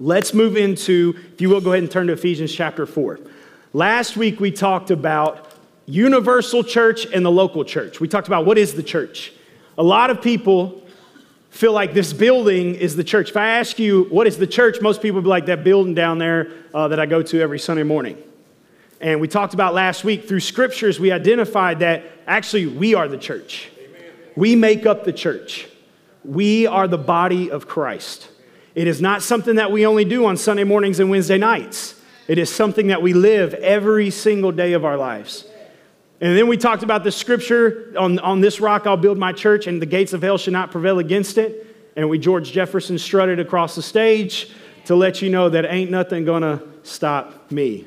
Let's move into, if you will, go ahead and turn to Ephesians chapter 4. Last week we talked about universal church and the local church. We talked about what is the church. A lot of people feel like this building is the church. If I ask you, what is the church, most people be like, that building down there uh, that I go to every Sunday morning. And we talked about last week through scriptures, we identified that actually we are the church. Amen. We make up the church. We are the body of Christ. It is not something that we only do on Sunday mornings and Wednesday nights. It is something that we live every single day of our lives. And then we talked about the scripture on, on this rock I'll build my church, and the gates of hell should not prevail against it. And we George Jefferson strutted across the stage to let you know that ain't nothing gonna stop me.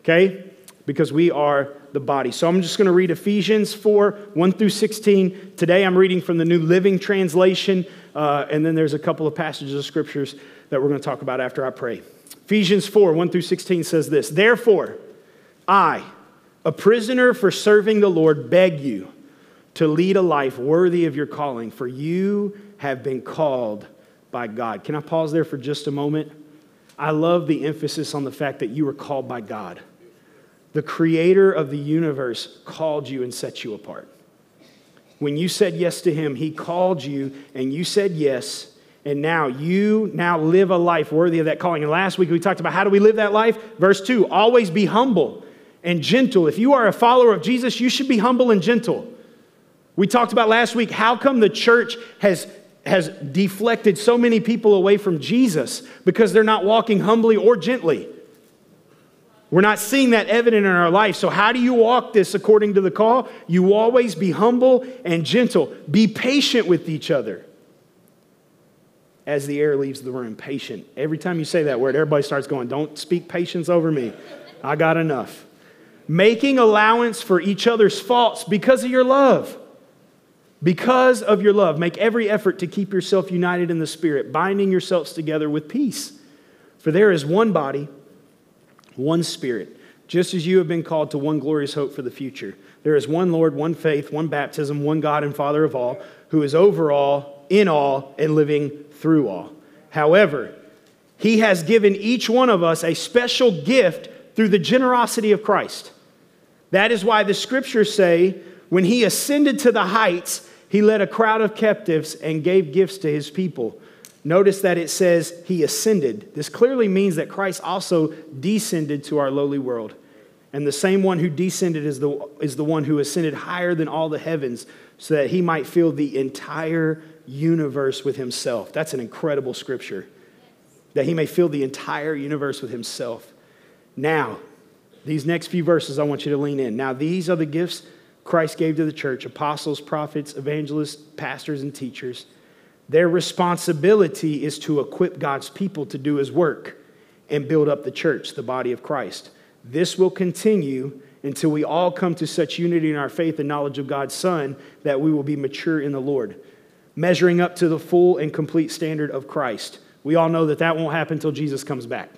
Okay? Because we are the body. So I'm just gonna read Ephesians 4 1 through 16. Today I'm reading from the New Living Translation. Uh, and then there's a couple of passages of scriptures that we're going to talk about after I pray. Ephesians 4 1 through 16 says this Therefore, I, a prisoner for serving the Lord, beg you to lead a life worthy of your calling, for you have been called by God. Can I pause there for just a moment? I love the emphasis on the fact that you were called by God. The creator of the universe called you and set you apart. When you said yes to him, he called you and you said yes. And now you now live a life worthy of that calling. And last week we talked about how do we live that life? Verse 2 always be humble and gentle. If you are a follower of Jesus, you should be humble and gentle. We talked about last week how come the church has, has deflected so many people away from Jesus because they're not walking humbly or gently. We're not seeing that evident in our life. So, how do you walk this according to the call? You always be humble and gentle. Be patient with each other. As the air leaves the room, patient. Every time you say that word, everybody starts going, Don't speak patience over me. I got enough. Making allowance for each other's faults because of your love. Because of your love. Make every effort to keep yourself united in the Spirit, binding yourselves together with peace. For there is one body one Spirit, just as you have been called to one glorious hope for the future. There is one Lord, one faith, one baptism, one God and Father of all, who is over all, in all, and living through all. However, he has given each one of us a special gift through the generosity of Christ. That is why the scriptures say, when he ascended to the heights, he led a crowd of captives and gave gifts to his people. Notice that it says he ascended. This clearly means that Christ also descended to our lowly world. And the same one who descended is the, is the one who ascended higher than all the heavens so that he might fill the entire universe with himself. That's an incredible scripture. That he may fill the entire universe with himself. Now, these next few verses, I want you to lean in. Now, these are the gifts Christ gave to the church apostles, prophets, evangelists, pastors, and teachers. Their responsibility is to equip God's people to do his work and build up the church, the body of Christ. This will continue until we all come to such unity in our faith and knowledge of God's Son that we will be mature in the Lord, measuring up to the full and complete standard of Christ. We all know that that won't happen until Jesus comes back.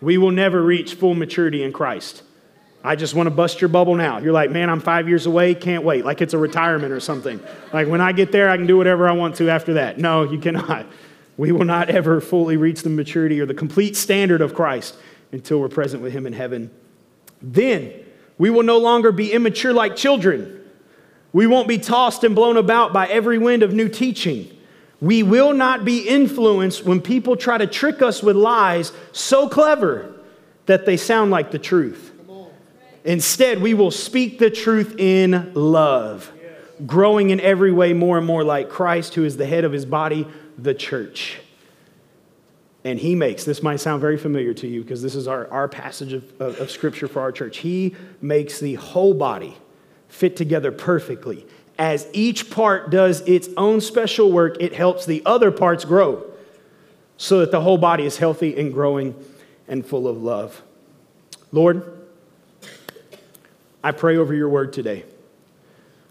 We will never reach full maturity in Christ. I just want to bust your bubble now. You're like, man, I'm five years away, can't wait. Like it's a retirement or something. Like when I get there, I can do whatever I want to after that. No, you cannot. We will not ever fully reach the maturity or the complete standard of Christ until we're present with Him in heaven. Then we will no longer be immature like children. We won't be tossed and blown about by every wind of new teaching. We will not be influenced when people try to trick us with lies so clever that they sound like the truth. Instead, we will speak the truth in love, growing in every way more and more like Christ, who is the head of his body, the church. And he makes, this might sound very familiar to you because this is our, our passage of, of, of scripture for our church. He makes the whole body fit together perfectly. As each part does its own special work, it helps the other parts grow so that the whole body is healthy and growing and full of love. Lord, I pray over your word today.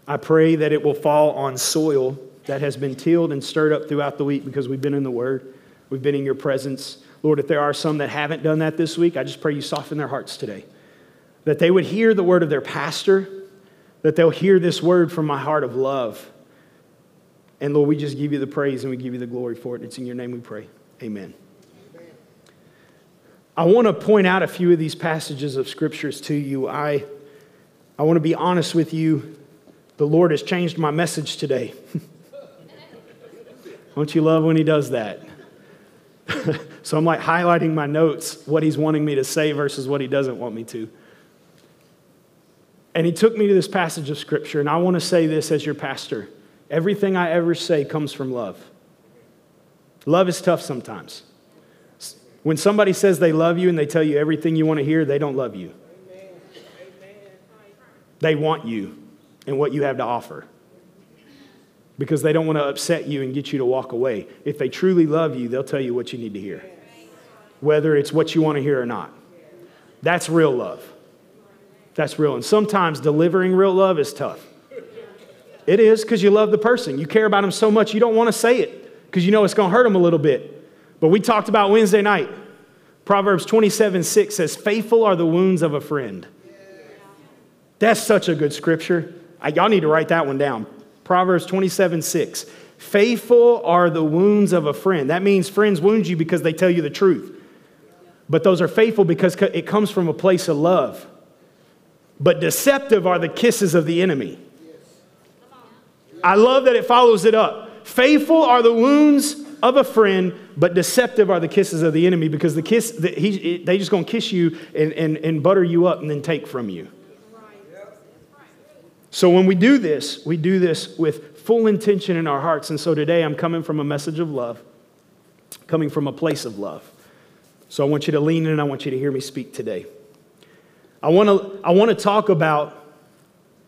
I pray that it will fall on soil that has been tilled and stirred up throughout the week because we've been in the word, we've been in your presence. Lord, if there are some that haven't done that this week, I just pray you soften their hearts today. That they would hear the word of their pastor, that they'll hear this word from my heart of love. And Lord, we just give you the praise and we give you the glory for it. It's in your name we pray. Amen. I want to point out a few of these passages of scriptures to you. I, I want to be honest with you. The Lord has changed my message today. Don't you love when He does that? so I'm like highlighting my notes, what He's wanting me to say versus what He doesn't want me to. And He took me to this passage of Scripture, and I want to say this as your pastor. Everything I ever say comes from love. Love is tough sometimes. When somebody says they love you and they tell you everything you want to hear, they don't love you. They want you and what you have to offer because they don't want to upset you and get you to walk away. If they truly love you, they'll tell you what you need to hear, whether it's what you want to hear or not. That's real love. That's real. And sometimes delivering real love is tough. It is because you love the person. You care about them so much, you don't want to say it because you know it's going to hurt them a little bit. But we talked about Wednesday night. Proverbs 27 6 says, Faithful are the wounds of a friend. That's such a good scripture. I, Y'all need to write that one down. Proverbs 27 6. Faithful are the wounds of a friend. That means friends wound you because they tell you the truth. But those are faithful because it comes from a place of love. But deceptive are the kisses of the enemy. I love that it follows it up. Faithful are the wounds of a friend, but deceptive are the kisses of the enemy because the kiss, the, he, they just gonna kiss you and, and, and butter you up and then take from you. So when we do this, we do this with full intention in our hearts. And so today I'm coming from a message of love, coming from a place of love. So I want you to lean in, and I want you to hear me speak today. I want to I want to talk about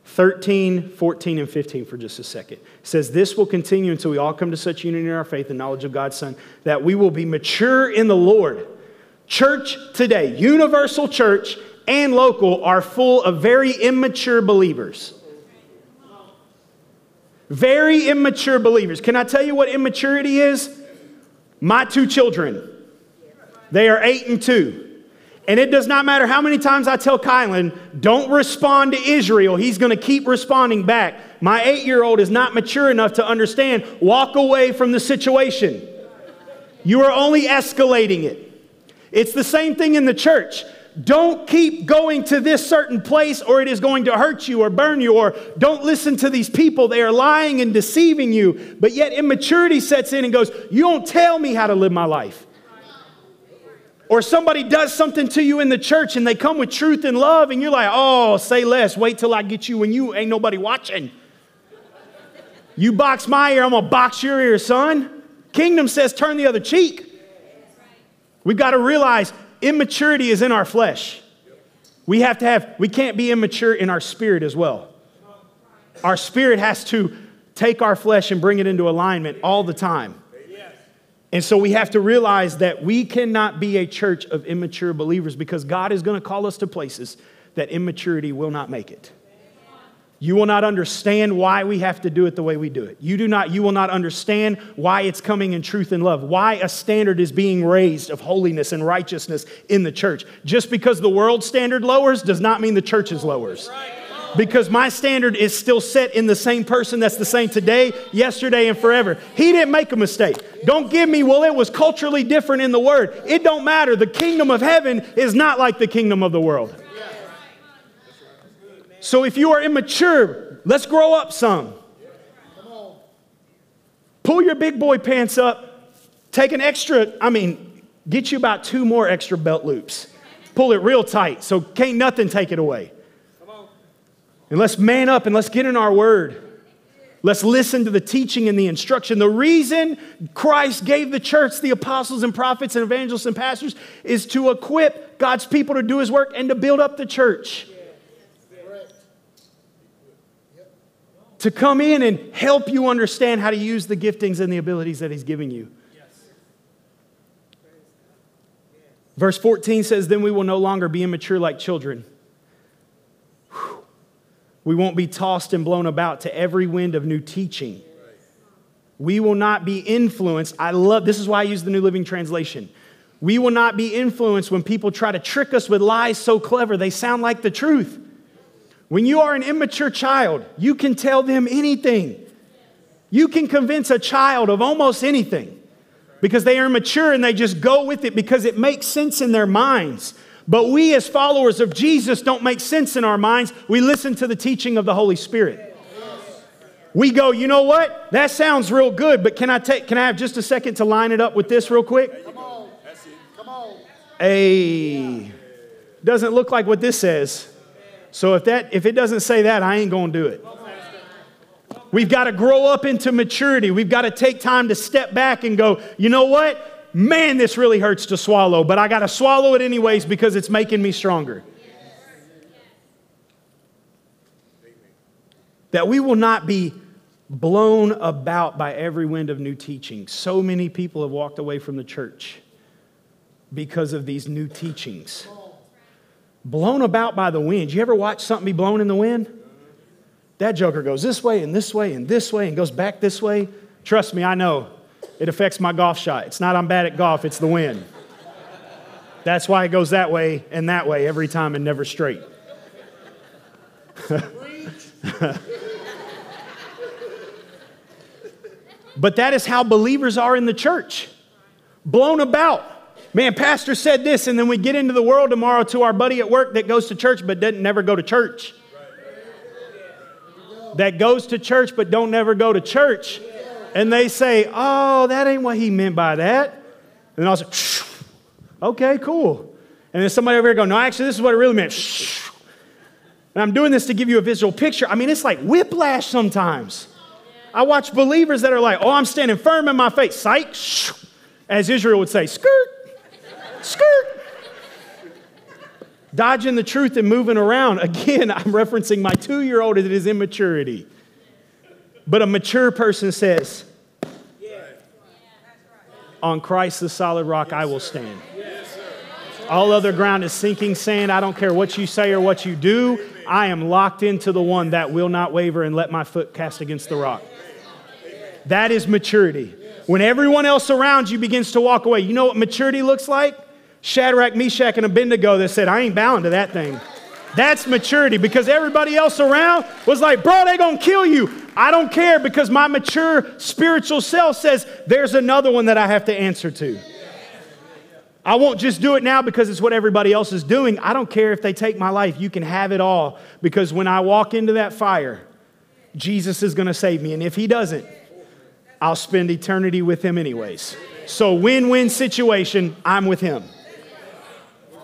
13, 14, and 15 for just a second. It says, This will continue until we all come to such unity in our faith and knowledge of God's Son that we will be mature in the Lord. Church today, universal church and local, are full of very immature believers. Very immature believers. Can I tell you what immaturity is? My two children. They are eight and two. And it does not matter how many times I tell Kylan, don't respond to Israel, he's going to keep responding back. My eight year old is not mature enough to understand, walk away from the situation. You are only escalating it. It's the same thing in the church. Don't keep going to this certain place or it is going to hurt you or burn you, or don't listen to these people. They are lying and deceiving you. But yet immaturity sets in and goes, You don't tell me how to live my life. Or somebody does something to you in the church and they come with truth and love, and you're like, oh, say less. Wait till I get you when you ain't nobody watching. You box my ear, I'm gonna box your ear, son. Kingdom says turn the other cheek. We've got to realize immaturity is in our flesh. We have to have, we can't be immature in our spirit as well. Our spirit has to take our flesh and bring it into alignment all the time. And so we have to realize that we cannot be a church of immature believers because God is going to call us to places that immaturity will not make it. You will not understand why we have to do it the way we do it. You do not you will not understand why it's coming in truth and love. Why a standard is being raised of holiness and righteousness in the church. Just because the world standard lowers does not mean the church's lowers. Right because my standard is still set in the same person that's the same today, yesterday, and forever. He didn't make a mistake. Don't give me, well, it was culturally different in the word. It don't matter. The kingdom of heaven is not like the kingdom of the world. So if you are immature, let's grow up some. Pull your big boy pants up. Take an extra, I mean, get you about two more extra belt loops. Pull it real tight so can't nothing take it away. And let's man up and let's get in our word. Let's listen to the teaching and the instruction. The reason Christ gave the church the apostles and prophets and evangelists and pastors is to equip God's people to do his work and to build up the church. To come in and help you understand how to use the giftings and the abilities that he's giving you. Verse 14 says, Then we will no longer be immature like children we won't be tossed and blown about to every wind of new teaching. We will not be influenced. I love this is why I use the New Living Translation. We will not be influenced when people try to trick us with lies so clever they sound like the truth. When you are an immature child, you can tell them anything. You can convince a child of almost anything. because they are mature and they just go with it because it makes sense in their minds. But we, as followers of Jesus, don't make sense in our minds. We listen to the teaching of the Holy Spirit. We go, you know what? That sounds real good, but can I take can I have just a second to line it up with this real quick? Come on. That's it. Come on. A doesn't look like what this says. So if that if it doesn't say that, I ain't going to do it. We've got to grow up into maturity. We've got to take time to step back and go, you know what? man, this really hurts to swallow, but I got to swallow it anyways because it's making me stronger. That we will not be blown about by every wind of new teaching. So many people have walked away from the church because of these new teachings. Blown about by the wind. You ever watch something be blown in the wind? That joker goes this way and this way and this way and goes back this way. Trust me, I know. It affects my golf shot. It's not I'm bad at golf, it's the wind. That's why it goes that way and that way every time and never straight. but that is how believers are in the church blown about. Man, pastor said this, and then we get into the world tomorrow to our buddy at work that goes to church but doesn't never go to church. That goes to church but don't never go to church and they say, oh, that ain't what he meant by that. And then I'll say, okay, cool. And then somebody over here go, no, actually, this is what it really meant. And I'm doing this to give you a visual picture. I mean, it's like whiplash sometimes. I watch believers that are like, oh, I'm standing firm in my faith. Psych, as Israel would say, skirt, skirt. Dodging the truth and moving around. Again, I'm referencing my two year old at his immaturity. But a mature person says, On Christ the solid rock I will stand. All other ground is sinking sand. I don't care what you say or what you do. I am locked into the one that will not waver and let my foot cast against the rock. That is maturity. When everyone else around you begins to walk away, you know what maturity looks like? Shadrach, Meshach, and Abednego that said, I ain't bowing to that thing. That's maturity because everybody else around was like, bro, they gonna kill you. I don't care because my mature spiritual self says there's another one that I have to answer to. I won't just do it now because it's what everybody else is doing. I don't care if they take my life. You can have it all because when I walk into that fire, Jesus is going to save me. And if he doesn't, I'll spend eternity with him anyways. So, win win situation, I'm with him.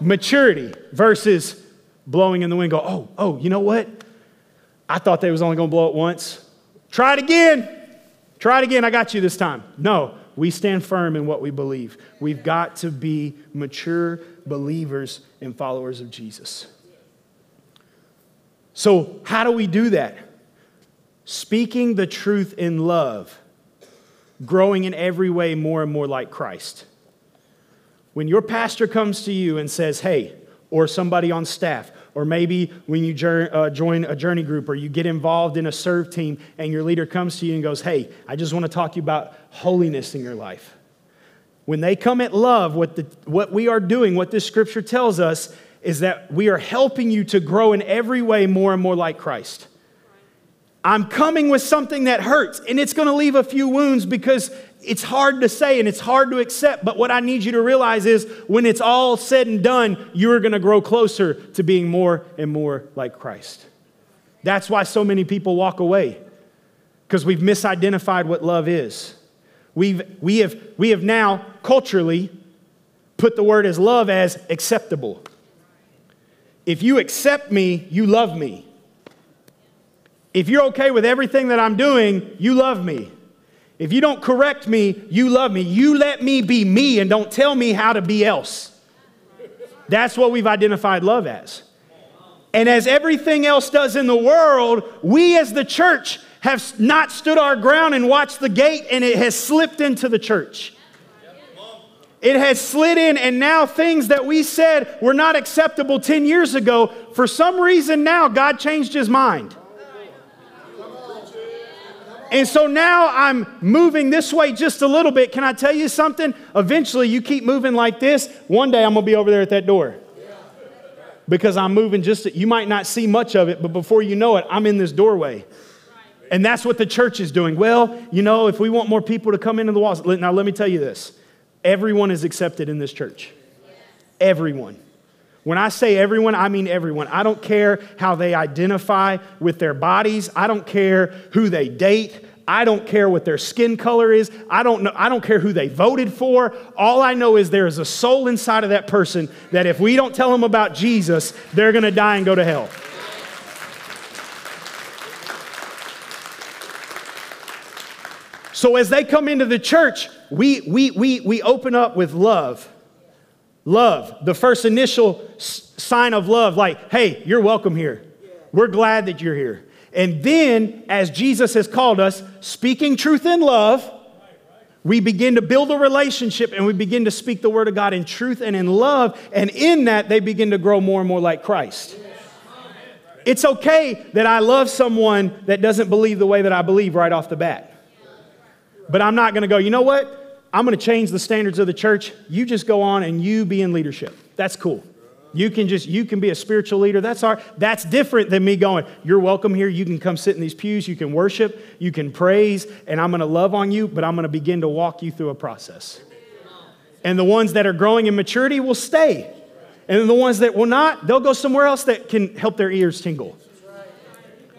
Maturity versus blowing in the wind, go, oh, oh, you know what? I thought they was only going to blow it once. Try it again. Try it again. I got you this time. No, we stand firm in what we believe. We've got to be mature believers and followers of Jesus. So, how do we do that? Speaking the truth in love, growing in every way more and more like Christ. When your pastor comes to you and says, Hey, or somebody on staff, or maybe when you uh, join a journey group or you get involved in a serve team and your leader comes to you and goes, Hey, I just want to talk to you about holiness in your life. When they come at love, what, the, what we are doing, what this scripture tells us, is that we are helping you to grow in every way more and more like Christ. I'm coming with something that hurts, and it's going to leave a few wounds because it's hard to say and it's hard to accept. But what I need you to realize is when it's all said and done, you are going to grow closer to being more and more like Christ. That's why so many people walk away because we've misidentified what love is. We've, we, have, we have now culturally put the word as love as acceptable. If you accept me, you love me. If you're okay with everything that I'm doing, you love me. If you don't correct me, you love me. You let me be me and don't tell me how to be else. That's what we've identified love as. And as everything else does in the world, we as the church have not stood our ground and watched the gate, and it has slipped into the church. It has slid in, and now things that we said were not acceptable 10 years ago, for some reason now God changed his mind. And so now I'm moving this way just a little bit. Can I tell you something? Eventually, you keep moving like this. One day, I'm going to be over there at that door because I'm moving just, you might not see much of it, but before you know it, I'm in this doorway. And that's what the church is doing. Well, you know, if we want more people to come into the walls, now let me tell you this Everyone is accepted in this church. Everyone. When I say everyone, I mean everyone. I don't care how they identify with their bodies. I don't care who they date. I don't care what their skin color is. I don't know I don't care who they voted for. All I know is there is a soul inside of that person that if we don't tell them about Jesus, they're going to die and go to hell. So as they come into the church, we, we, we, we open up with love. Love, the first initial sign of love, like, hey, you're welcome here. We're glad that you're here. And then, as Jesus has called us, speaking truth in love, we begin to build a relationship and we begin to speak the word of God in truth and in love. And in that, they begin to grow more and more like Christ. It's okay that I love someone that doesn't believe the way that I believe right off the bat. But I'm not going to go, you know what? I'm going to change the standards of the church. You just go on and you be in leadership. That's cool. You can just you can be a spiritual leader. That's our that's different than me going, you're welcome here. You can come sit in these pews, you can worship, you can praise, and I'm going to love on you, but I'm going to begin to walk you through a process. And the ones that are growing in maturity will stay. And the ones that will not, they'll go somewhere else that can help their ears tingle.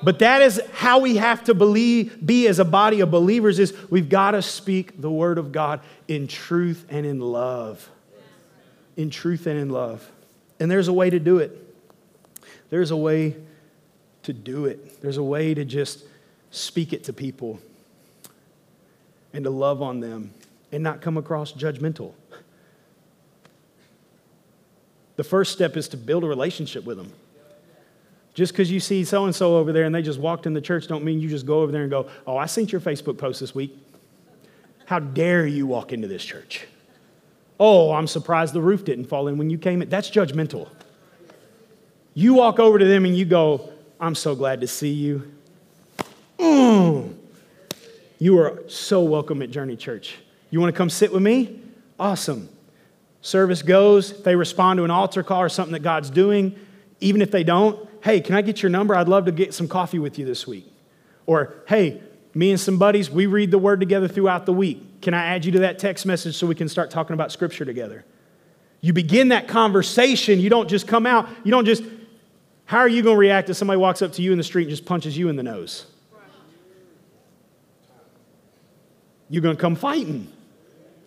But that is how we have to believe, be as a body of believers is we've got to speak the word of God in truth and in love. In truth and in love. And there's a way to do it. There's a way to do it. There's a way to just speak it to people and to love on them and not come across judgmental. The first step is to build a relationship with them. Just because you see so and so over there and they just walked in the church, don't mean you just go over there and go, Oh, I seen your Facebook post this week. How dare you walk into this church? Oh, I'm surprised the roof didn't fall in when you came in. That's judgmental. You walk over to them and you go, I'm so glad to see you. Mm. You are so welcome at Journey Church. You want to come sit with me? Awesome. Service goes, they respond to an altar call or something that God's doing, even if they don't, hey, can I get your number? I'd love to get some coffee with you this week. Or, hey, me and some buddies, we read the word together throughout the week. Can I add you to that text message so we can start talking about scripture together? You begin that conversation. You don't just come out, you don't just, how are you going to react if somebody walks up to you in the street and just punches you in the nose? You're going to come fighting.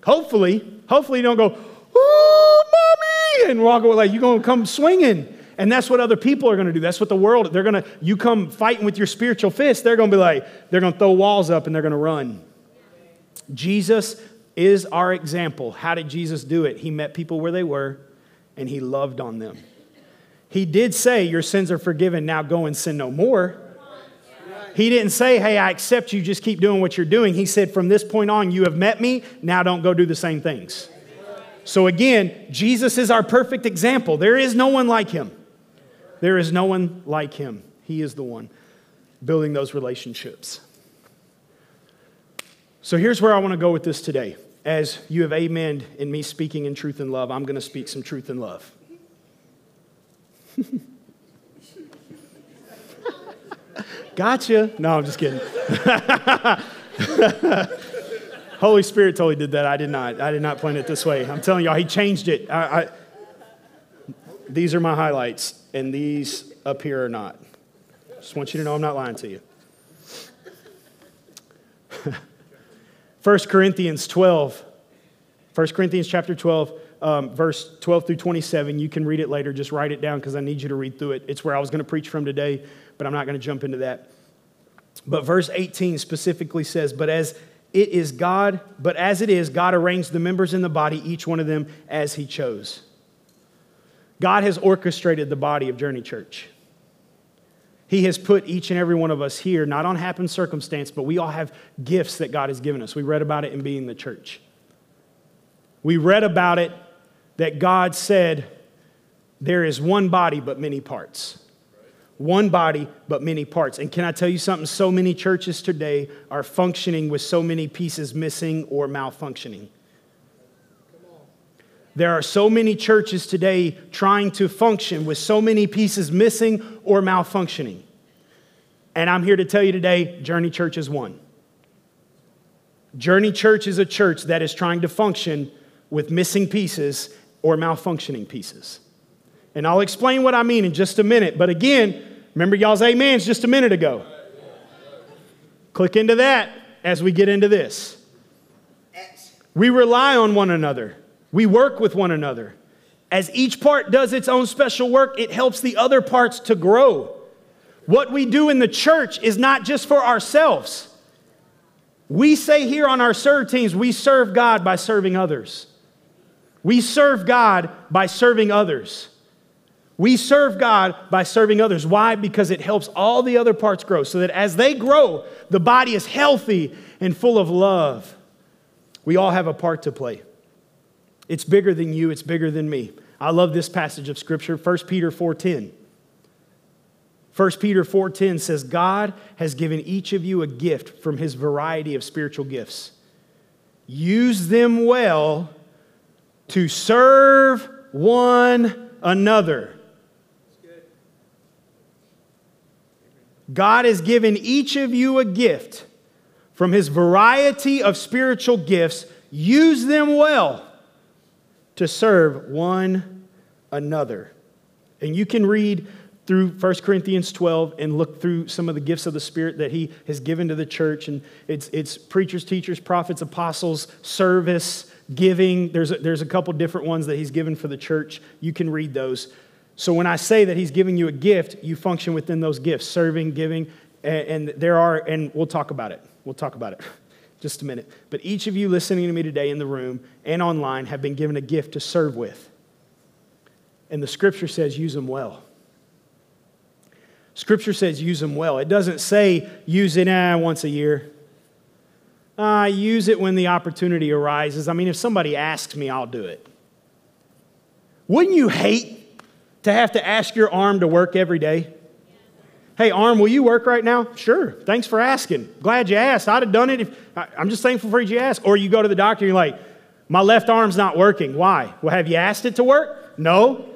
Hopefully, hopefully you don't go, ooh, mommy, and walk away like you're going to come swinging. And that's what other people are going to do. That's what the world, they're going to, you come fighting with your spiritual fist, they're going to be like, they're going to throw walls up and they're going to run. Jesus is our example. How did Jesus do it? He met people where they were and he loved on them. He did say, Your sins are forgiven, now go and sin no more. He didn't say, Hey, I accept you, just keep doing what you're doing. He said, From this point on, you have met me, now don't go do the same things. So again, Jesus is our perfect example. There is no one like him. There is no one like him. He is the one building those relationships. So here's where I want to go with this today. As you have amen in me speaking in truth and love, I'm going to speak some truth and love. gotcha. No, I'm just kidding. Holy Spirit totally did that. I did not. I did not plan it this way. I'm telling y'all, He changed it. I, I, these are my highlights, and these up here are not. Just want you to know I'm not lying to you. 1 Corinthians 12, 1 Corinthians chapter 12, um, verse 12 through 27. You can read it later. Just write it down because I need you to read through it. It's where I was going to preach from today, but I'm not going to jump into that. But verse 18 specifically says, But as it is God, but as it is, God arranged the members in the body, each one of them as he chose. God has orchestrated the body of Journey Church. He has put each and every one of us here, not on happen circumstance, but we all have gifts that God has given us. We read about it in being the church. We read about it that God said, There is one body, but many parts. One body, but many parts. And can I tell you something? So many churches today are functioning with so many pieces missing or malfunctioning. There are so many churches today trying to function with so many pieces missing or malfunctioning. And I'm here to tell you today Journey Church is one. Journey Church is a church that is trying to function with missing pieces or malfunctioning pieces. And I'll explain what I mean in just a minute. But again, remember y'all's amens just a minute ago. Click into that as we get into this. We rely on one another, we work with one another. As each part does its own special work, it helps the other parts to grow. What we do in the church is not just for ourselves. We say here on our serve teams, we serve God by serving others. We serve God by serving others. We serve God by serving others. Why? Because it helps all the other parts grow so that as they grow, the body is healthy and full of love. We all have a part to play. It's bigger than you, it's bigger than me. I love this passage of scripture, 1 Peter 4:10. 1 Peter 4:10 says God has given each of you a gift from his variety of spiritual gifts. Use them well to serve one another. God has given each of you a gift from his variety of spiritual gifts. Use them well to serve one another. And you can read through 1 Corinthians 12 and look through some of the gifts of the Spirit that He has given to the church. And it's, it's preachers, teachers, prophets, apostles, service, giving. There's a, there's a couple different ones that He's given for the church. You can read those. So when I say that He's giving you a gift, you function within those gifts serving, giving, and, and there are, and we'll talk about it. We'll talk about it just a minute. But each of you listening to me today in the room and online have been given a gift to serve with. And the scripture says use them well. Scripture says use them well. It doesn't say use it eh, once a year. Uh, use it when the opportunity arises. I mean, if somebody asks me, I'll do it. Wouldn't you hate to have to ask your arm to work every day? Hey, arm, will you work right now? Sure. Thanks for asking. Glad you asked. I'd have done it if I'm just thankful for you asked. Or you go to the doctor and you're like, my left arm's not working. Why? Well, have you asked it to work? No.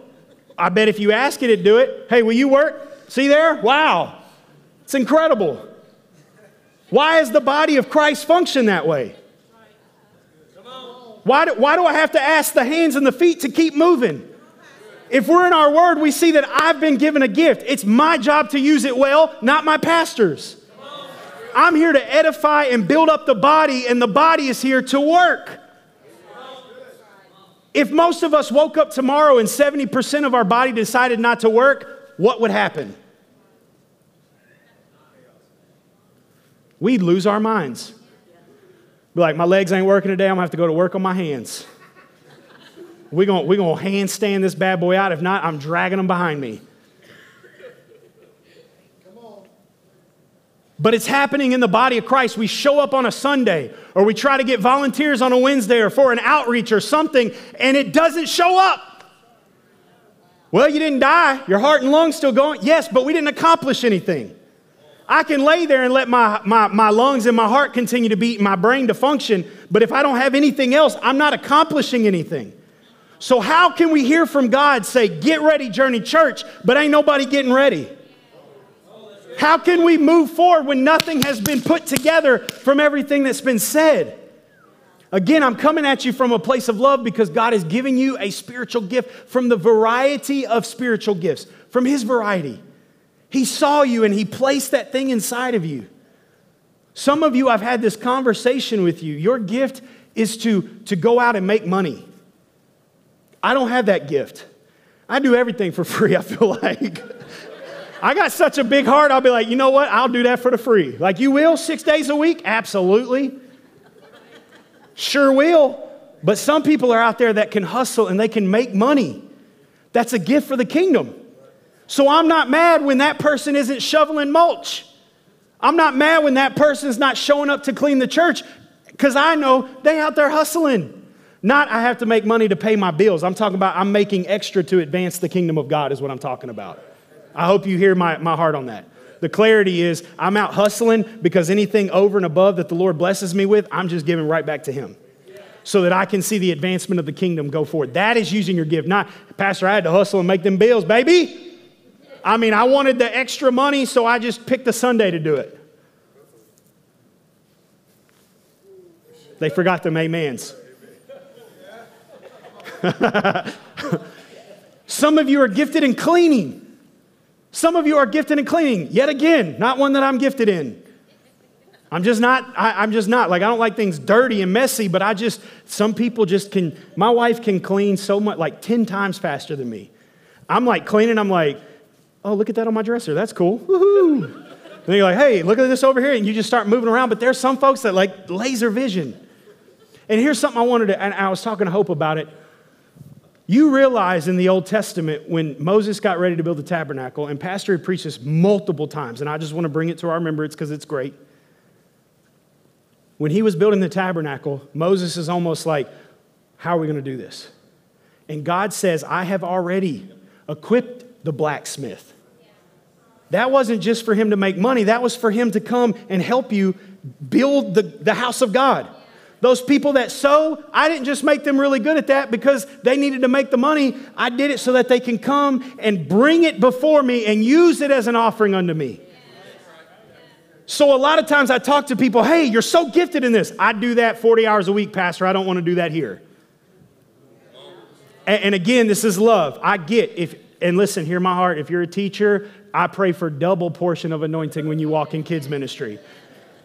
I bet if you ask it, it'd do it. Hey, will you work? See there? Wow. It's incredible. Why does the body of Christ function that way? Why do, why do I have to ask the hands and the feet to keep moving? If we're in our word, we see that I've been given a gift. It's my job to use it well, not my pastor's. I'm here to edify and build up the body, and the body is here to work. If most of us woke up tomorrow and 70% of our body decided not to work, what would happen? We'd lose our minds. Be like, my legs ain't working today, I'm gonna have to go to work on my hands. We're going we gonna handstand this bad boy out. If not, I'm dragging him behind me. But it's happening in the body of Christ. We show up on a Sunday, or we try to get volunteers on a Wednesday, or for an outreach or something, and it doesn't show up. Well, you didn't die. Your heart and lungs still going. Yes, but we didn't accomplish anything. I can lay there and let my, my, my lungs and my heart continue to beat and my brain to function, but if I don't have anything else, I'm not accomplishing anything. So, how can we hear from God say, Get ready, Journey Church, but ain't nobody getting ready? How can we move forward when nothing has been put together from everything that's been said? Again, I'm coming at you from a place of love because God is giving you a spiritual gift from the variety of spiritual gifts, from His variety. He saw you and He placed that thing inside of you. Some of you, I've had this conversation with you. Your gift is to, to go out and make money. I don't have that gift. I do everything for free, I feel like. I got such a big heart, I'll be like, you know what? I'll do that for the free. Like, you will six days a week? Absolutely. Sure will. But some people are out there that can hustle and they can make money. That's a gift for the kingdom. So I'm not mad when that person isn't shoveling mulch. I'm not mad when that person's not showing up to clean the church because I know they out there hustling. Not I have to make money to pay my bills. I'm talking about I'm making extra to advance the kingdom of God, is what I'm talking about. I hope you hear my, my heart on that. The clarity is I'm out hustling because anything over and above that the Lord blesses me with, I'm just giving right back to Him so that I can see the advancement of the kingdom go forward. That is using your gift. Not, Pastor, I had to hustle and make them bills, baby. I mean, I wanted the extra money, so I just picked a Sunday to do it. They forgot them amens. Some of you are gifted in cleaning. Some of you are gifted in cleaning. Yet again, not one that I'm gifted in. I'm just not, I, am just not. Like, I don't like things dirty and messy, but I just, some people just can, my wife can clean so much, like 10 times faster than me. I'm like cleaning, I'm like, oh, look at that on my dresser. That's cool. Woohoo. And you're like, hey, look at this over here. And you just start moving around. But there's some folks that like laser vision. And here's something I wanted to, and I was talking to Hope about it. You realize in the Old Testament when Moses got ready to build the tabernacle, and Pastor had preached this multiple times, and I just want to bring it to our remembrance because it's great. When he was building the tabernacle, Moses is almost like, How are we going to do this? And God says, I have already equipped the blacksmith. That wasn't just for him to make money, that was for him to come and help you build the, the house of God. Those people that sow, I didn't just make them really good at that because they needed to make the money. I did it so that they can come and bring it before me and use it as an offering unto me. So, a lot of times I talk to people, hey, you're so gifted in this. I do that 40 hours a week, Pastor. I don't want to do that here. And, again, this is love. I get if, and listen, hear my heart. If you're a teacher, I pray for double portion of anointing when you walk in kids' ministry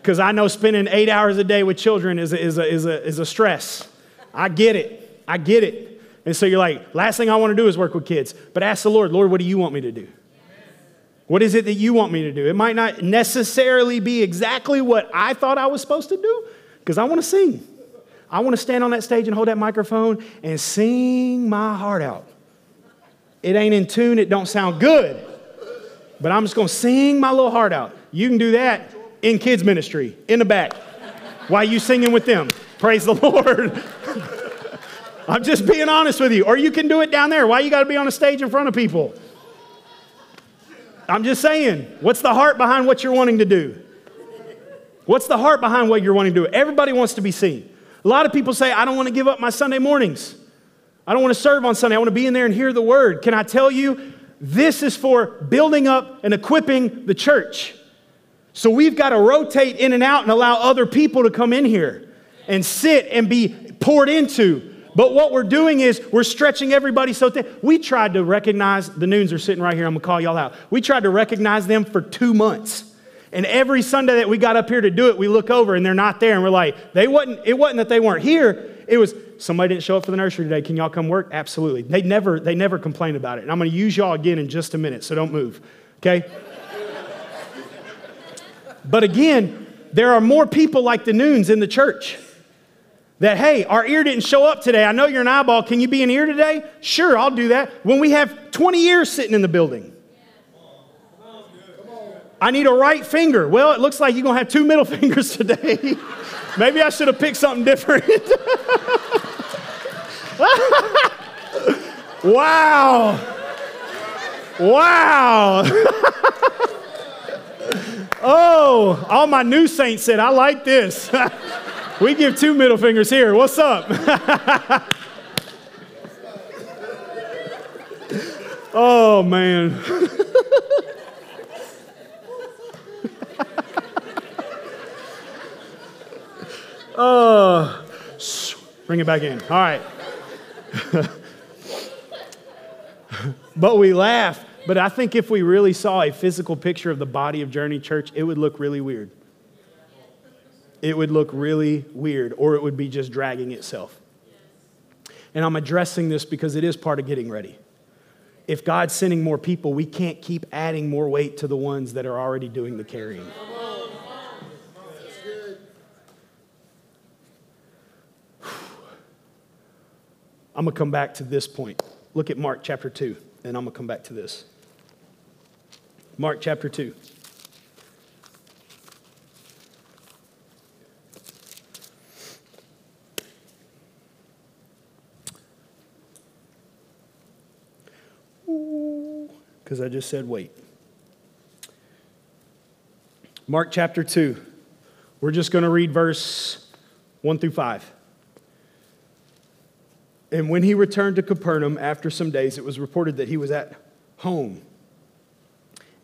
because I know spending eight hours a day with children is a, is, a, is, a, is a stress. I get it. I get it. And so you're like, last thing I want to do is work with kids. But ask the Lord, Lord, what do you want me to do? What is it that you want me to do? It might not necessarily be exactly what I thought I was supposed to do because I want to sing. I want to stand on that stage and hold that microphone and sing my heart out. It ain't in tune, it don't sound good. But I'm just going to sing my little heart out. You can do that in kids' ministry, in the back, while you singing with them. Praise the Lord. I'm just being honest with you. Or you can do it down there. Why you got to be on a stage in front of people? I'm just saying, what's the heart behind what you're wanting to do? What's the heart behind what you're wanting to do? Everybody wants to be seen. A lot of people say, I don't want to give up my Sunday mornings. I don't want to serve on Sunday. I want to be in there and hear the word. Can I tell you, this is for building up and equipping the church. So we've got to rotate in and out and allow other people to come in here and sit and be poured into. But what we're doing is we're stretching everybody so thin. We tried to recognize the noons are sitting right here. I'm gonna call y'all out. We tried to recognize them for two months. And every Sunday that we got up here to do it, we look over and they're not there. And we're like, they wasn't, it wasn't that they weren't here. It was somebody didn't show up for the nursery today. Can y'all come work? Absolutely. They never, they never complain about it. And I'm gonna use y'all again in just a minute, so don't move. Okay? But again, there are more people like the noons in the church. That, hey, our ear didn't show up today. I know you're an eyeball. Can you be an ear today? Sure, I'll do that. When we have 20 ears sitting in the building. I need a right finger. Well, it looks like you're going to have two middle fingers today. Maybe I should have picked something different. wow. Wow. Oh, all my new saints said, I like this. we give two middle fingers here. What's up? oh, man. oh, bring it back in. All right. but we laugh but I think if we really saw a physical picture of the body of Journey Church, it would look really weird. It would look really weird, or it would be just dragging itself. And I'm addressing this because it is part of getting ready. If God's sending more people, we can't keep adding more weight to the ones that are already doing the carrying. I'm going to come back to this point. Look at Mark chapter 2, and I'm going to come back to this. Mark chapter 2. Because I just said wait. Mark chapter 2. We're just going to read verse 1 through 5. And when he returned to Capernaum after some days, it was reported that he was at home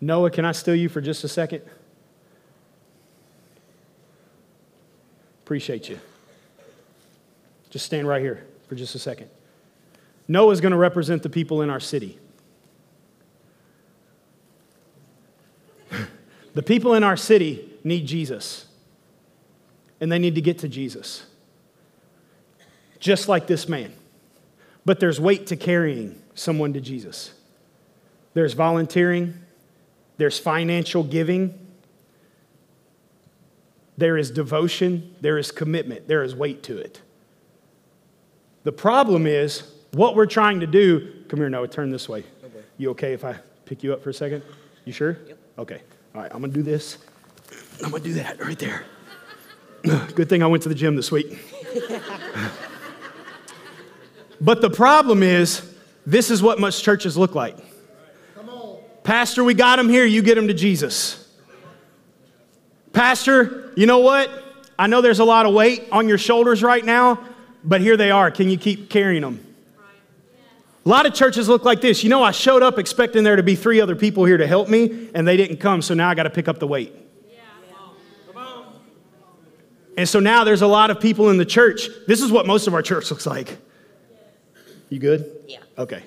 Noah, can I steal you for just a second? Appreciate you. Just stand right here for just a second. Noah's going to represent the people in our city. the people in our city need Jesus, and they need to get to Jesus, just like this man. But there's weight to carrying someone to Jesus. There's volunteering, there's financial giving, there is devotion, there is commitment, there is weight to it. The problem is what we're trying to do. Come here, Noah, turn this way. Okay. You okay if I pick you up for a second? You sure? Yep. Okay. All right, I'm gonna do this. I'm gonna do that right there. Good thing I went to the gym this week. but the problem is, this is what most churches look like. Pastor, we got him here, you get him to Jesus. Pastor, you know what? I know there's a lot of weight on your shoulders right now, but here they are. Can you keep carrying them? A lot of churches look like this. You know, I showed up expecting there to be three other people here to help me, and they didn't come, so now I got to pick up the weight. And so now there's a lot of people in the church. This is what most of our church looks like. You good? Yeah. Okay.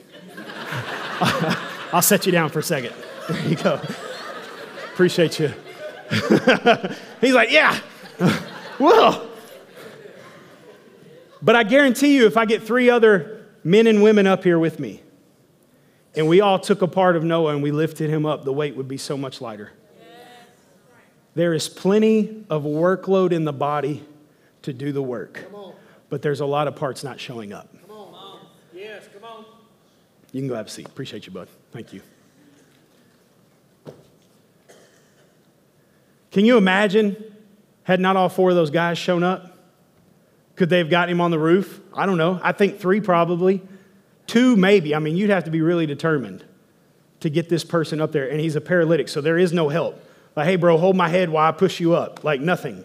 I'll set you down for a second. There you go. Appreciate you. He's like, yeah. Whoa. But I guarantee you, if I get three other men and women up here with me, and we all took a part of Noah and we lifted him up, the weight would be so much lighter. There is plenty of workload in the body to do the work, but there's a lot of parts not showing up. Come on. Yes, come on. You can go have a seat. Appreciate you, bud. Thank you. Can you imagine had not all four of those guys shown up? Could they have gotten him on the roof? I don't know. I think three probably. Two, maybe. I mean, you'd have to be really determined to get this person up there. And he's a paralytic, so there is no help. Like, hey, bro, hold my head while I push you up. Like, nothing.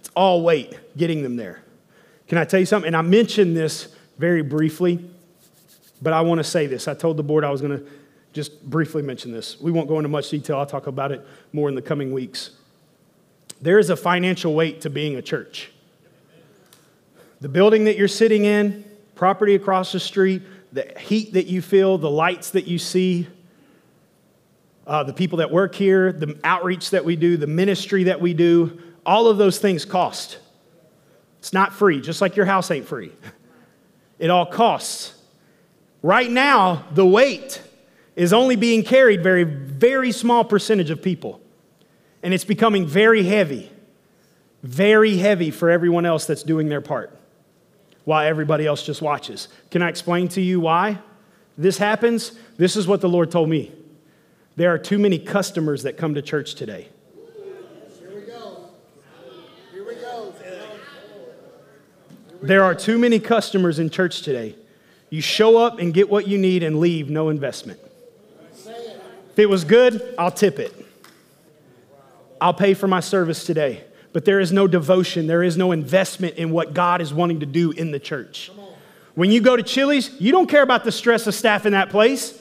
It's all weight getting them there. Can I tell you something? And I mentioned this very briefly, but I want to say this. I told the board I was going to just briefly mention this. We won't go into much detail. I'll talk about it more in the coming weeks. There is a financial weight to being a church. The building that you're sitting in, property across the street, the heat that you feel, the lights that you see, uh, the people that work here, the outreach that we do, the ministry that we do, all of those things cost. It's not free, just like your house ain't free. It all costs. Right now, the weight is only being carried very, very small percentage of people. And it's becoming very heavy, very heavy for everyone else that's doing their part while everybody else just watches. Can I explain to you why this happens? This is what the Lord told me. There are too many customers that come to church today. Here we go. Here we go. There are too many customers in church today. You show up and get what you need and leave, no investment. If it was good, I'll tip it. I'll pay for my service today. But there is no devotion, there is no investment in what God is wanting to do in the church. When you go to Chili's, you don't care about the stress of staff in that place.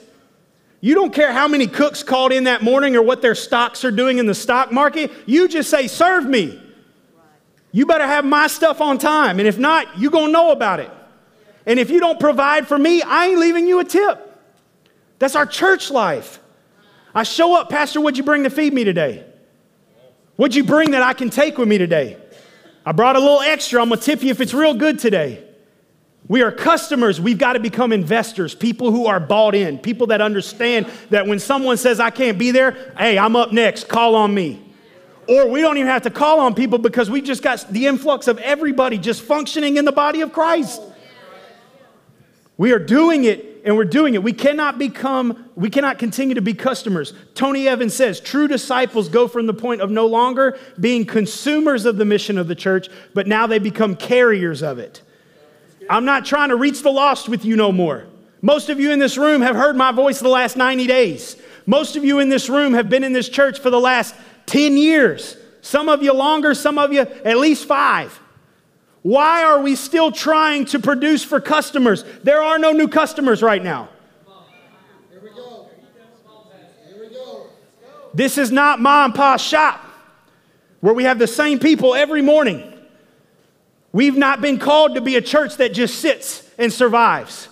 You don't care how many cooks called in that morning or what their stocks are doing in the stock market. You just say, Serve me. You better have my stuff on time. And if not, you're going to know about it. And if you don't provide for me, I ain't leaving you a tip. That's our church life. I show up, Pastor, what'd you bring to feed me today? What'd you bring that I can take with me today? I brought a little extra. I'm gonna tip you if it's real good today. We are customers. We've got to become investors, people who are bought in, people that understand that when someone says, I can't be there, hey, I'm up next, call on me. Or we don't even have to call on people because we just got the influx of everybody just functioning in the body of Christ. We are doing it and we're doing it. We cannot become, we cannot continue to be customers. Tony Evans says true disciples go from the point of no longer being consumers of the mission of the church, but now they become carriers of it. I'm not trying to reach the lost with you no more. Most of you in this room have heard my voice the last 90 days. Most of you in this room have been in this church for the last 10 years. Some of you longer, some of you at least five. Why are we still trying to produce for customers? There are no new customers right now. Here we go. This is not mom and pa's shop where we have the same people every morning. We've not been called to be a church that just sits and survives.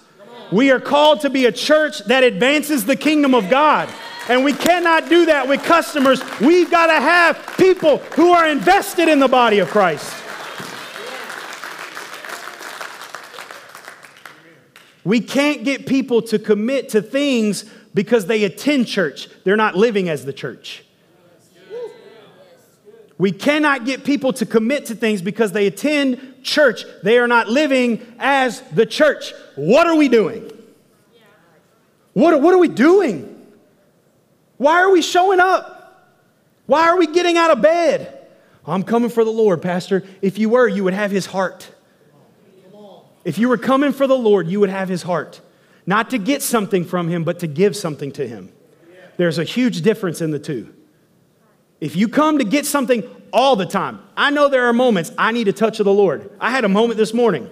We are called to be a church that advances the kingdom of God. And we cannot do that with customers. We've got to have people who are invested in the body of Christ. We can't get people to commit to things because they attend church. They're not living as the church. We cannot get people to commit to things because they attend church. They are not living as the church. What are we doing? What, what are we doing? Why are we showing up? Why are we getting out of bed? I'm coming for the Lord, Pastor. If you were, you would have his heart. If you were coming for the Lord, you would have his heart. Not to get something from him, but to give something to him. There's a huge difference in the two. If you come to get something all the time, I know there are moments I need a touch of the Lord. I had a moment this morning.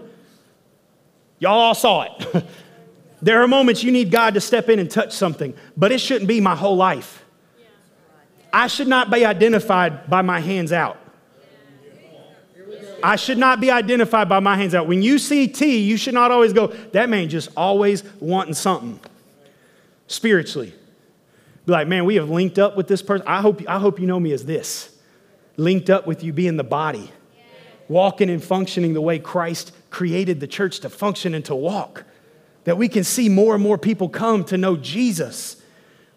Y'all all saw it. there are moments you need God to step in and touch something, but it shouldn't be my whole life. I should not be identified by my hands out. I should not be identified by my hands out. When you see T, you should not always go, that man just always wanting something spiritually. Be like, man, we have linked up with this person. I hope, I hope you know me as this linked up with you being the body, walking and functioning the way Christ created the church to function and to walk. That we can see more and more people come to know Jesus.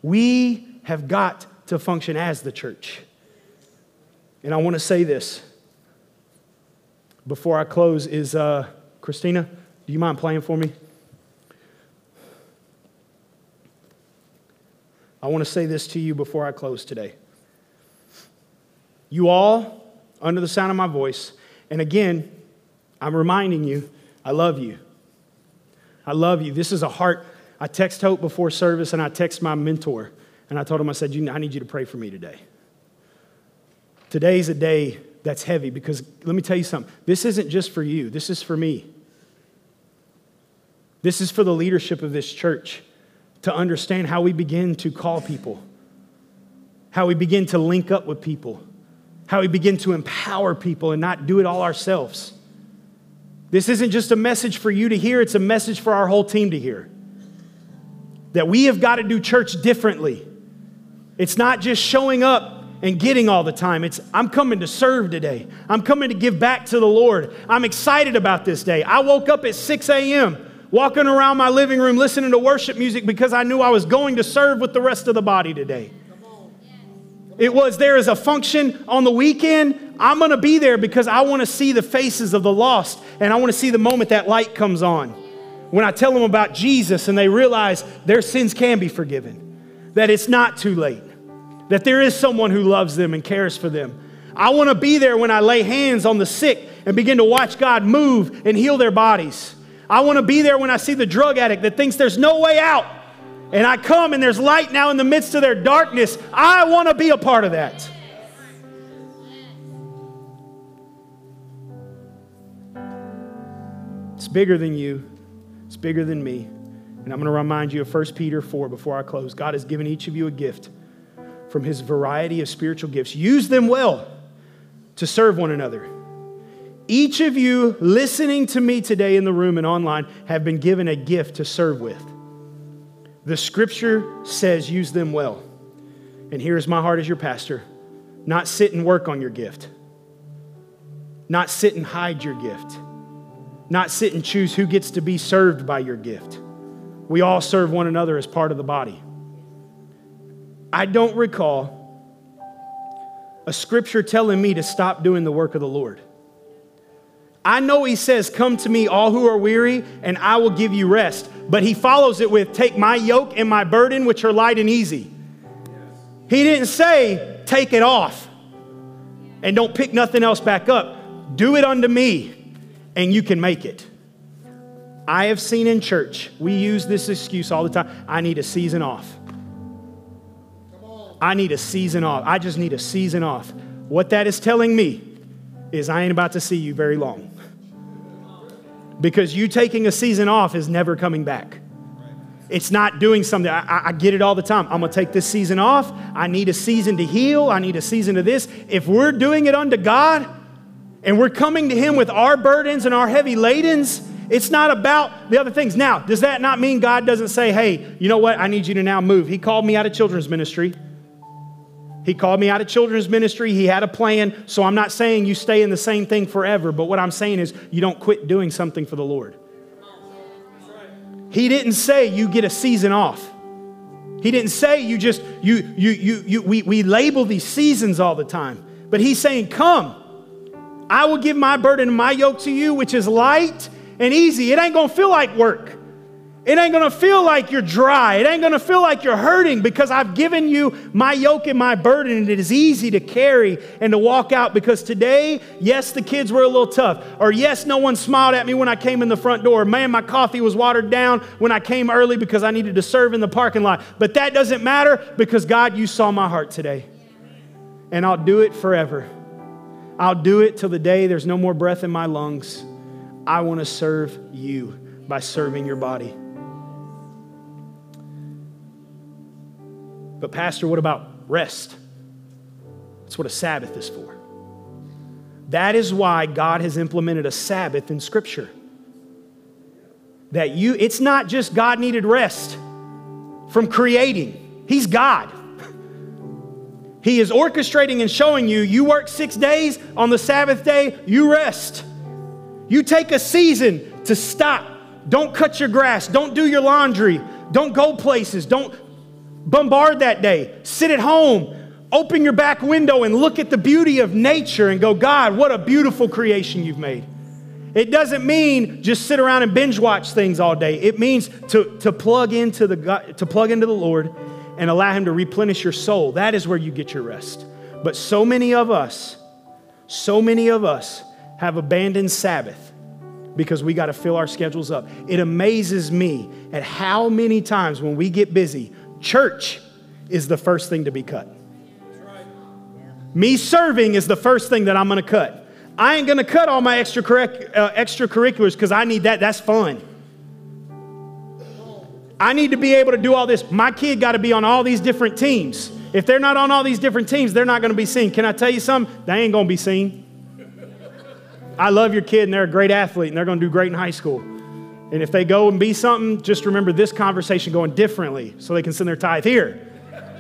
We have got to function as the church. And I want to say this before I close is uh, Christina, do you mind playing for me? I want to say this to you before I close today. You all, under the sound of my voice, and again, I'm reminding you, I love you. I love you. This is a heart. I text Hope before service and I text my mentor and I told him, I said, I need you to pray for me today. Today's a day that's heavy because let me tell you something. This isn't just for you, this is for me. This is for the leadership of this church to understand how we begin to call people, how we begin to link up with people, how we begin to empower people and not do it all ourselves. This isn't just a message for you to hear, it's a message for our whole team to hear. That we have got to do church differently. It's not just showing up and getting all the time. It's, I'm coming to serve today. I'm coming to give back to the Lord. I'm excited about this day. I woke up at 6 a.m., walking around my living room listening to worship music because I knew I was going to serve with the rest of the body today. It was there is a function on the weekend. I'm going to be there because I want to see the faces of the lost and I want to see the moment that light comes on. When I tell them about Jesus and they realize their sins can be forgiven, that it's not too late, that there is someone who loves them and cares for them. I want to be there when I lay hands on the sick and begin to watch God move and heal their bodies. I want to be there when I see the drug addict that thinks there's no way out and I come and there's light now in the midst of their darkness, I want to be a part of that. It's bigger than you, it's bigger than me. And I'm going to remind you of 1 Peter 4 before I close. God has given each of you a gift from his variety of spiritual gifts. Use them well to serve one another. Each of you listening to me today in the room and online have been given a gift to serve with. The scripture says use them well. And here's my heart as your pastor not sit and work on your gift, not sit and hide your gift, not sit and choose who gets to be served by your gift. We all serve one another as part of the body. I don't recall a scripture telling me to stop doing the work of the Lord. I know he says, Come to me, all who are weary, and I will give you rest. But he follows it with, Take my yoke and my burden, which are light and easy. He didn't say, Take it off and don't pick nothing else back up. Do it unto me, and you can make it. I have seen in church, we use this excuse all the time I need a season off. I need a season off. I just need a season off. What that is telling me is I ain't about to see you very long. Because you taking a season off is never coming back. It's not doing something. I, I, get it all the time. I'm going to take this season off. I need a season to heal. I need a season of this. If we're doing it unto God and we're coming to Him with our burdens and our heavy ladens, it's not about the other things. Now, does that not mean God doesn't say, hey, you know what? I need you to now move? He called me out of children's ministry. He called me out of children's ministry. He had a plan. So I'm not saying you stay in the same thing forever, but what I'm saying is you don't quit doing something for the Lord. He didn't say you get a season off. He didn't say you just, you, you, you, you we, we label these seasons all the time. But he's saying, come, I will give my burden and my yoke to you, which is light and easy. It ain't gonna feel like work. It ain't gonna feel like you're dry. It ain't gonna feel like you're hurting because I've given you my yoke and my burden, and it is easy to carry and to walk out. Because today, yes, the kids were a little tough, or yes, no one smiled at me when I came in the front door. Man, my coffee was watered down when I came early because I needed to serve in the parking lot. But that doesn't matter because God, you saw my heart today. And I'll do it forever. I'll do it till the day there's no more breath in my lungs. I want to serve you by serving your body. But, Pastor, what about rest? That's what a Sabbath is for. That is why God has implemented a Sabbath in Scripture. That you, it's not just God needed rest from creating, He's God. He is orchestrating and showing you you work six days, on the Sabbath day, you rest. You take a season to stop. Don't cut your grass, don't do your laundry, don't go places, don't bombard that day. Sit at home, open your back window, and look at the beauty of nature and go, God, what a beautiful creation you've made. It doesn't mean just sit around and binge watch things all day. It means to, to, plug into the, to plug into the Lord and allow Him to replenish your soul. That is where you get your rest. But so many of us, so many of us have abandoned Sabbath because we got to fill our schedules up. It amazes me at how many times when we get busy, Church is the first thing to be cut. Me serving is the first thing that I'm going to cut. I ain't going to cut all my extra uh, extracurriculars because I need that. That's fun. I need to be able to do all this. My kid got to be on all these different teams. If they're not on all these different teams, they're not going to be seen. Can I tell you something? They ain't going to be seen. I love your kid and they're a great athlete and they're going to do great in high school. And if they go and be something, just remember this conversation going differently so they can send their tithe here.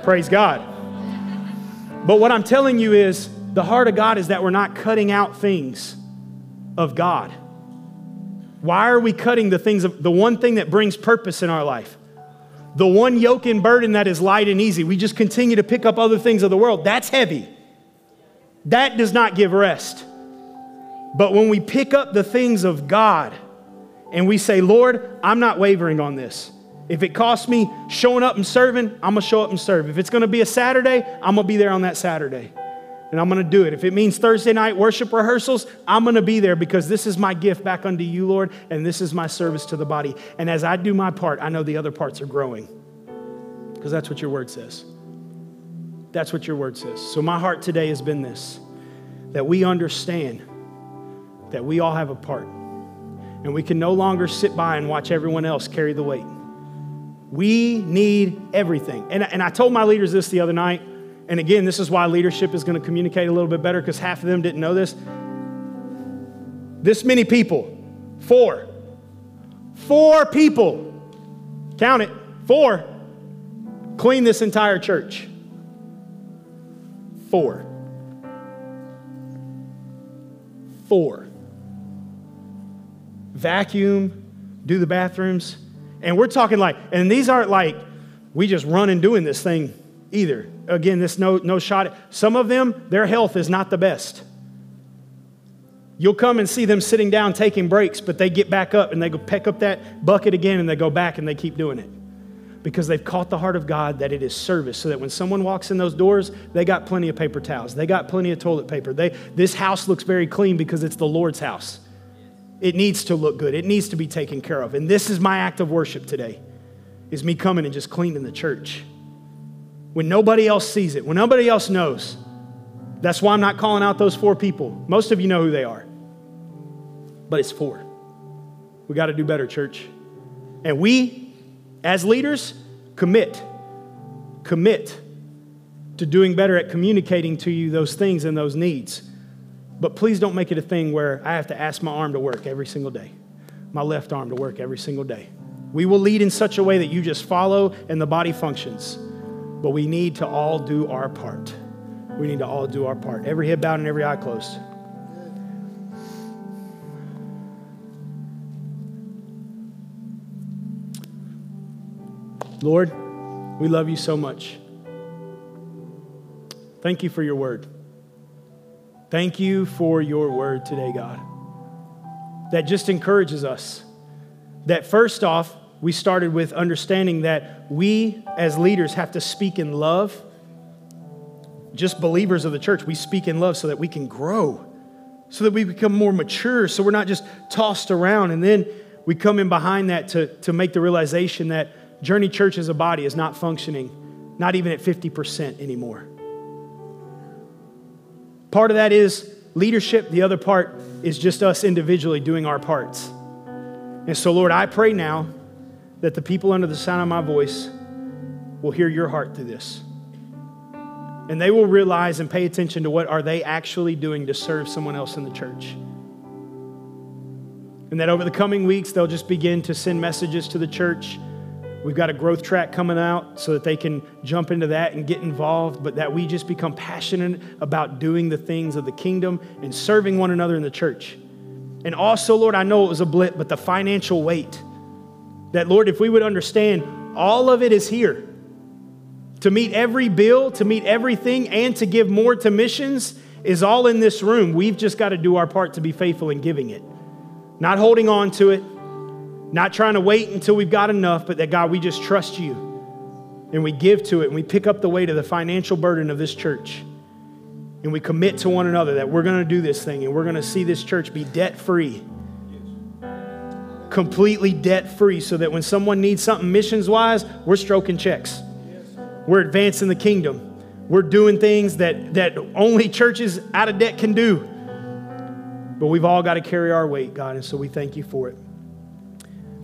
Praise God. But what I'm telling you is the heart of God is that we're not cutting out things of God. Why are we cutting the things of the one thing that brings purpose in our life? The one yoke and burden that is light and easy. We just continue to pick up other things of the world. That's heavy. That does not give rest. But when we pick up the things of God, and we say, Lord, I'm not wavering on this. If it costs me showing up and serving, I'm gonna show up and serve. If it's gonna be a Saturday, I'm gonna be there on that Saturday. And I'm gonna do it. If it means Thursday night worship rehearsals, I'm gonna be there because this is my gift back unto you, Lord, and this is my service to the body. And as I do my part, I know the other parts are growing because that's what your word says. That's what your word says. So my heart today has been this that we understand that we all have a part and we can no longer sit by and watch everyone else carry the weight. We need everything. And, and I told my leaders this the other night, and again, this is why leadership is going to communicate a little bit better because half of them didn't know this. This many people, four, four people, count it, four, clean this entire church. Four. Four vacuum, do the bathrooms. And we're talking like, and these aren't like we just run and doing this thing either. Again, this no, no shot. Some of them, their health is not the best. You'll come and see them sitting down taking breaks, but they get back up and they go pick up that bucket again and they go back and they keep doing it. Because they've caught the heart of God that it is service, so that when someone walks in those doors, they got plenty of paper towels. They got plenty of toilet paper. They, this house looks very clean because it's the Lord's house. It needs to look good. It needs to be taken care of. And this is my act of worship today. Is me coming and just cleaning the church. When nobody else sees it, when nobody else knows. That's why I'm not calling out those four people. Most of you know who they are. But it's four. We got to do better, church. And we, as leaders, commit. Commit to doing better at communicating to you those things and those needs. But please don't make it a thing where I have to ask my arm to work every single day, my left arm to work every single day. We will lead in such a way that you just follow and the body functions. But we need to all do our part. We need to all do our part. Every head bowed and every eye closed. Lord, we love you so much. Thank you for your word. Thank you for your word today, God. That just encourages us. That first off, we started with understanding that we as leaders have to speak in love. Just believers of the church, we speak in love so that we can grow, so that we become more mature, so we're not just tossed around. And then we come in behind that to, to make the realization that Journey Church as a body is not functioning, not even at 50% anymore. Part of that is leadership, the other part is just us individually doing our parts. And so, Lord, I pray now that the people under the sound of my voice will hear your heart through this. And they will realize and pay attention to what are they actually doing to serve someone else in the church. And that over the coming weeks, they'll just begin to send messages to the church We've got a growth track coming out so that they can jump into that and get involved, but that we just become passionate about doing the things of the kingdom and serving one another in the church. And also, Lord, I know it was a blip, but the financial weight. That, Lord, if we would understand, all of it is here. To meet every bill, to meet everything, and to give more to missions is all in this room. We've just got to do our part to be faithful in giving it, not holding on to it not trying to wait until we've got enough, but that God, we just trust you. And we give to it and we pick up the weight of the financial burden of this church. And we commit to one another that we're going to do this thing and we're going to see this church be debt free. Completely debt free, so that when someone needs something missions wise, we're stroking checks. We're advancing the kingdom. We're doing things that, that only churches out of debt can do. But we've all got to carry our weight, God, and so we thank you for it.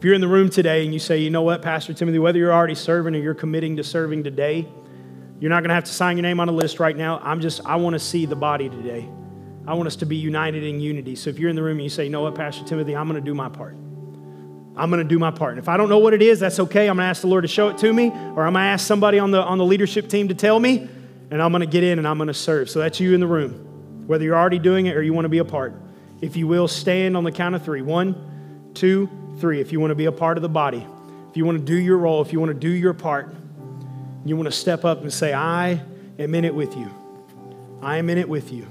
If you're in the room today and you say, you know what, Pastor Timothy, whether you're already serving or you're committing to serving today, you're not going to have to sign your name on a list right now. I'm just, I want to see the body today. I want us to be united in unity. So if you're in the room and you say, you know what, Pastor Timothy, I'm going to do my part. I'm going to do my part. And if I don't know what it is, that's okay. I'm going to ask the Lord to show it to me, or I'm going to ask somebody on the, on the leadership team to tell me, and I'm going to get in and I'm going to serve. So that's you in the room, whether you're already doing it or you want to be a part. If you will, stand on the count of three: one, two three, if you want to be a part of the body, if you want to do your role, if you want to do your part, you want to step up and say, I am in it with you. I am in it with you.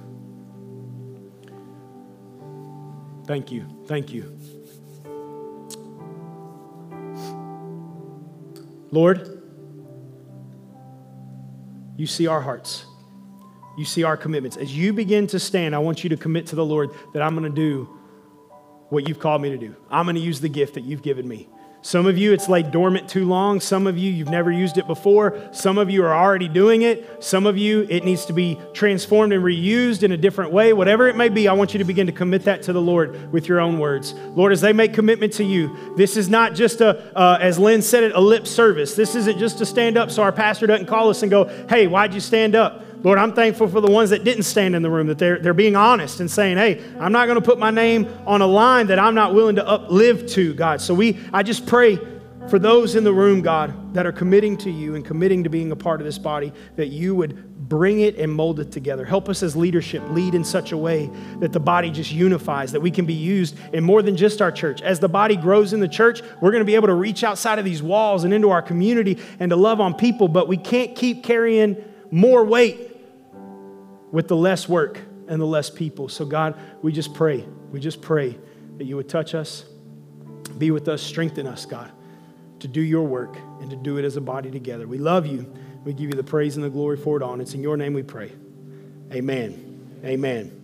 Thank you. Thank you. Lord, you see our hearts. You see our commitments. As you begin to stand, I want you to commit to the Lord that I'm going to do what you've called me to do. I'm going to use the gift that you've given me. Some of you, it's laid dormant too long. Some of you, you've never used it before. Some of you are already doing it. Some of you, it needs to be transformed and reused in a different way. Whatever it may be, I want you to begin to commit that to the Lord with your own words. Lord, as they make commitment to you, this is not just a, uh, as Lynn said it, a lip service. This isn't just to stand up so our pastor doesn't call us and go, hey, why'd you stand up? Lord, I'm thankful for the ones that didn't stand in the room, that they're, they're being honest and saying, hey, I'm not going to put my name on a line that I'm not willing to uplive to, God. So we, I just pray for those in the room, God, that are committing to you and committing to being a part of this body, that you would bring it and mold it together. Help us as leadership lead in such a way that the body just unifies, that we can be used in more than just our church. As the body grows in the church, we're going to be able to reach outside of these walls and into our community and to love on people, but we can't keep carrying more weight with the less work and the less people. So, God, we just pray. We just pray that you would touch us, be with us, strengthen us, God, to do your work and to do it as a body together. We love you. We give you the praise and the glory for it all. And it's in your name we pray. Amen. Amen.